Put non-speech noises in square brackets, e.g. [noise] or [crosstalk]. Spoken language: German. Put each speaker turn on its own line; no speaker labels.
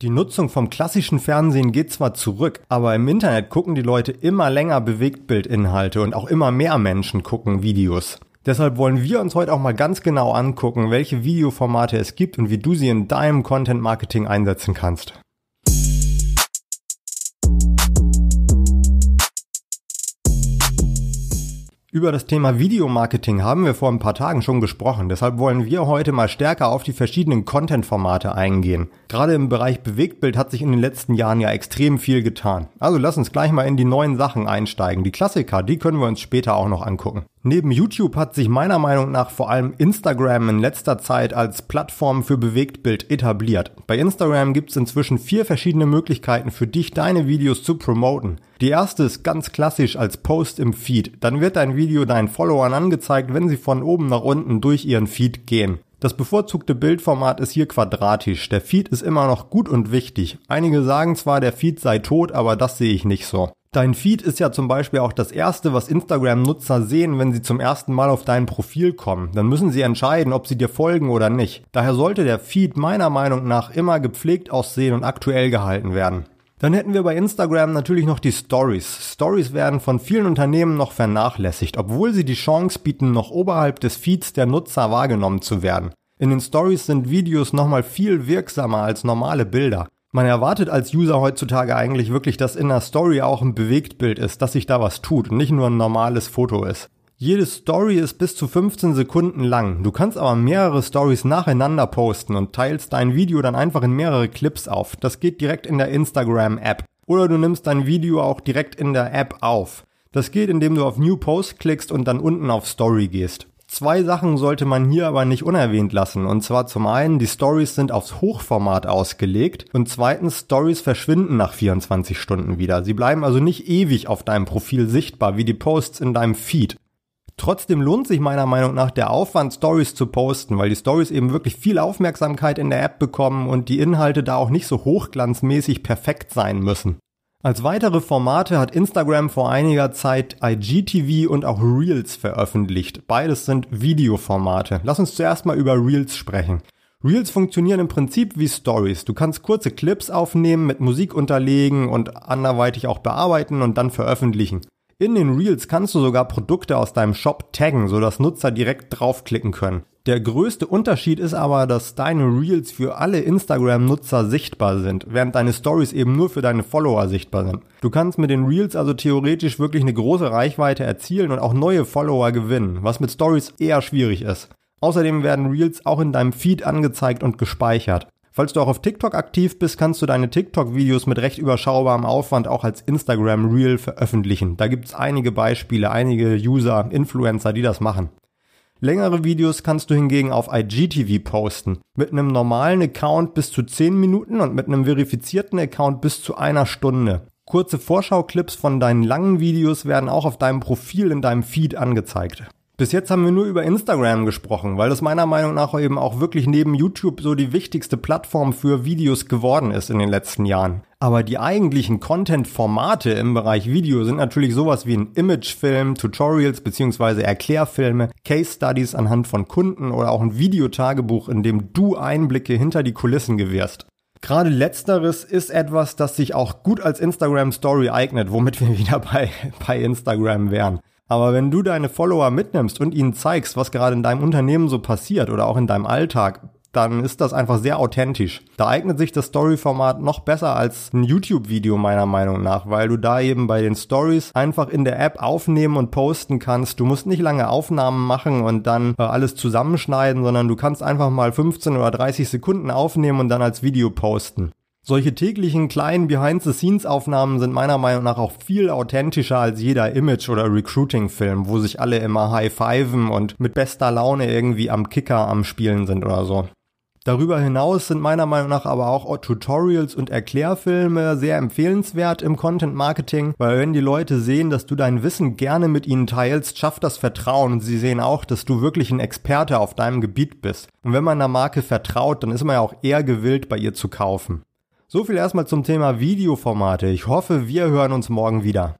Die Nutzung vom klassischen Fernsehen geht zwar zurück, aber im Internet gucken die Leute immer länger Bewegtbildinhalte und auch immer mehr Menschen gucken Videos. Deshalb wollen wir uns heute auch mal ganz genau angucken, welche Videoformate es gibt und wie du sie in deinem Content Marketing einsetzen kannst. Über das Thema Videomarketing haben wir vor ein paar Tagen schon gesprochen, deshalb wollen wir heute mal stärker auf die verschiedenen Content-Formate eingehen. Gerade im Bereich Bewegtbild hat sich in den letzten Jahren ja extrem viel getan. Also lass uns gleich mal in die neuen Sachen einsteigen. Die Klassiker, die können wir uns später auch noch angucken. Neben YouTube hat sich meiner Meinung nach vor allem Instagram in letzter Zeit als Plattform für Bewegtbild etabliert. Bei Instagram gibt es inzwischen vier verschiedene Möglichkeiten für dich, deine Videos zu promoten. Die erste ist ganz klassisch als Post im Feed. Dann wird dein Video deinen Followern angezeigt, wenn sie von oben nach unten durch ihren Feed gehen. Das bevorzugte Bildformat ist hier quadratisch. Der Feed ist immer noch gut und wichtig. Einige sagen zwar, der Feed sei tot, aber das sehe ich nicht so. Dein Feed ist ja zum Beispiel auch das erste, was Instagram-Nutzer sehen, wenn sie zum ersten Mal auf dein Profil kommen. Dann müssen sie entscheiden, ob sie dir folgen oder nicht. Daher sollte der Feed meiner Meinung nach immer gepflegt aussehen und aktuell gehalten werden. Dann hätten wir bei Instagram natürlich noch die Stories. Stories werden von vielen Unternehmen noch vernachlässigt, obwohl sie die Chance bieten, noch oberhalb des Feeds der Nutzer wahrgenommen zu werden. In den Stories sind Videos nochmal viel wirksamer als normale Bilder. Man erwartet als User heutzutage eigentlich wirklich, dass in der Story auch ein Bewegtbild ist, dass sich da was tut und nicht nur ein normales Foto ist. Jede Story ist bis zu 15 Sekunden lang. Du kannst aber mehrere Stories nacheinander posten und teilst dein Video dann einfach in mehrere Clips auf. Das geht direkt in der Instagram App. Oder du nimmst dein Video auch direkt in der App auf. Das geht, indem du auf New Post klickst und dann unten auf Story gehst. Zwei Sachen sollte man hier aber nicht unerwähnt lassen. Und zwar zum einen, die Stories sind aufs Hochformat ausgelegt und zweitens, Stories verschwinden nach 24 Stunden wieder. Sie bleiben also nicht ewig auf deinem Profil sichtbar, wie die Posts in deinem Feed. Trotzdem lohnt sich meiner Meinung nach der Aufwand, Stories zu posten, weil die Stories eben wirklich viel Aufmerksamkeit in der App bekommen und die Inhalte da auch nicht so hochglanzmäßig perfekt sein müssen. Als weitere Formate hat Instagram vor einiger Zeit IGTV und auch Reels veröffentlicht. Beides sind Videoformate. Lass uns zuerst mal über Reels sprechen. Reels funktionieren im Prinzip wie Stories. Du kannst kurze Clips aufnehmen, mit Musik unterlegen und anderweitig auch bearbeiten und dann veröffentlichen. In den Reels kannst du sogar Produkte aus deinem Shop taggen, sodass Nutzer direkt draufklicken können. Der größte Unterschied ist aber, dass deine Reels für alle Instagram-Nutzer sichtbar sind, während deine Stories eben nur für deine Follower sichtbar sind. Du kannst mit den Reels also theoretisch wirklich eine große Reichweite erzielen und auch neue Follower gewinnen, was mit Stories eher schwierig ist. Außerdem werden Reels auch in deinem Feed angezeigt und gespeichert. Falls du auch auf TikTok aktiv bist, kannst du deine TikTok-Videos mit recht überschaubarem Aufwand auch als Instagram Reel veröffentlichen. Da gibt's einige Beispiele, einige User, Influencer, die das machen. Längere Videos kannst du hingegen auf IGTV posten. Mit einem normalen Account bis zu 10 Minuten und mit einem verifizierten Account bis zu einer Stunde. Kurze Vorschau-Clips von deinen langen Videos werden auch auf deinem Profil in deinem Feed angezeigt. Bis jetzt haben wir nur über Instagram gesprochen, weil das meiner Meinung nach eben auch wirklich neben YouTube so die wichtigste Plattform für Videos geworden ist in den letzten Jahren. Aber die eigentlichen Content-Formate im Bereich Video sind natürlich sowas wie ein Imagefilm, Tutorials bzw. Erklärfilme, Case Studies anhand von Kunden oder auch ein Videotagebuch, in dem du Einblicke hinter die Kulissen gewährst. Gerade letzteres ist etwas, das sich auch gut als Instagram Story eignet, womit wir [laughs] wieder bei, bei Instagram wären. Aber wenn du deine Follower mitnimmst und ihnen zeigst, was gerade in deinem Unternehmen so passiert oder auch in deinem Alltag, dann ist das einfach sehr authentisch. Da eignet sich das Story-Format noch besser als ein YouTube-Video meiner Meinung nach, weil du da eben bei den Stories einfach in der App aufnehmen und posten kannst. Du musst nicht lange Aufnahmen machen und dann äh, alles zusammenschneiden, sondern du kannst einfach mal 15 oder 30 Sekunden aufnehmen und dann als Video posten. Solche täglichen kleinen Behind-the-Scenes-Aufnahmen sind meiner Meinung nach auch viel authentischer als jeder Image- oder Recruiting-Film, wo sich alle immer high-fiven und mit bester Laune irgendwie am Kicker am Spielen sind oder so. Darüber hinaus sind meiner Meinung nach aber auch Tutorials und Erklärfilme sehr empfehlenswert im Content Marketing, weil wenn die Leute sehen, dass du dein Wissen gerne mit ihnen teilst, schafft das Vertrauen und sie sehen auch, dass du wirklich ein Experte auf deinem Gebiet bist. Und wenn man einer Marke vertraut, dann ist man ja auch eher gewillt, bei ihr zu kaufen. So viel erstmal zum Thema Videoformate. Ich hoffe, wir hören uns morgen wieder.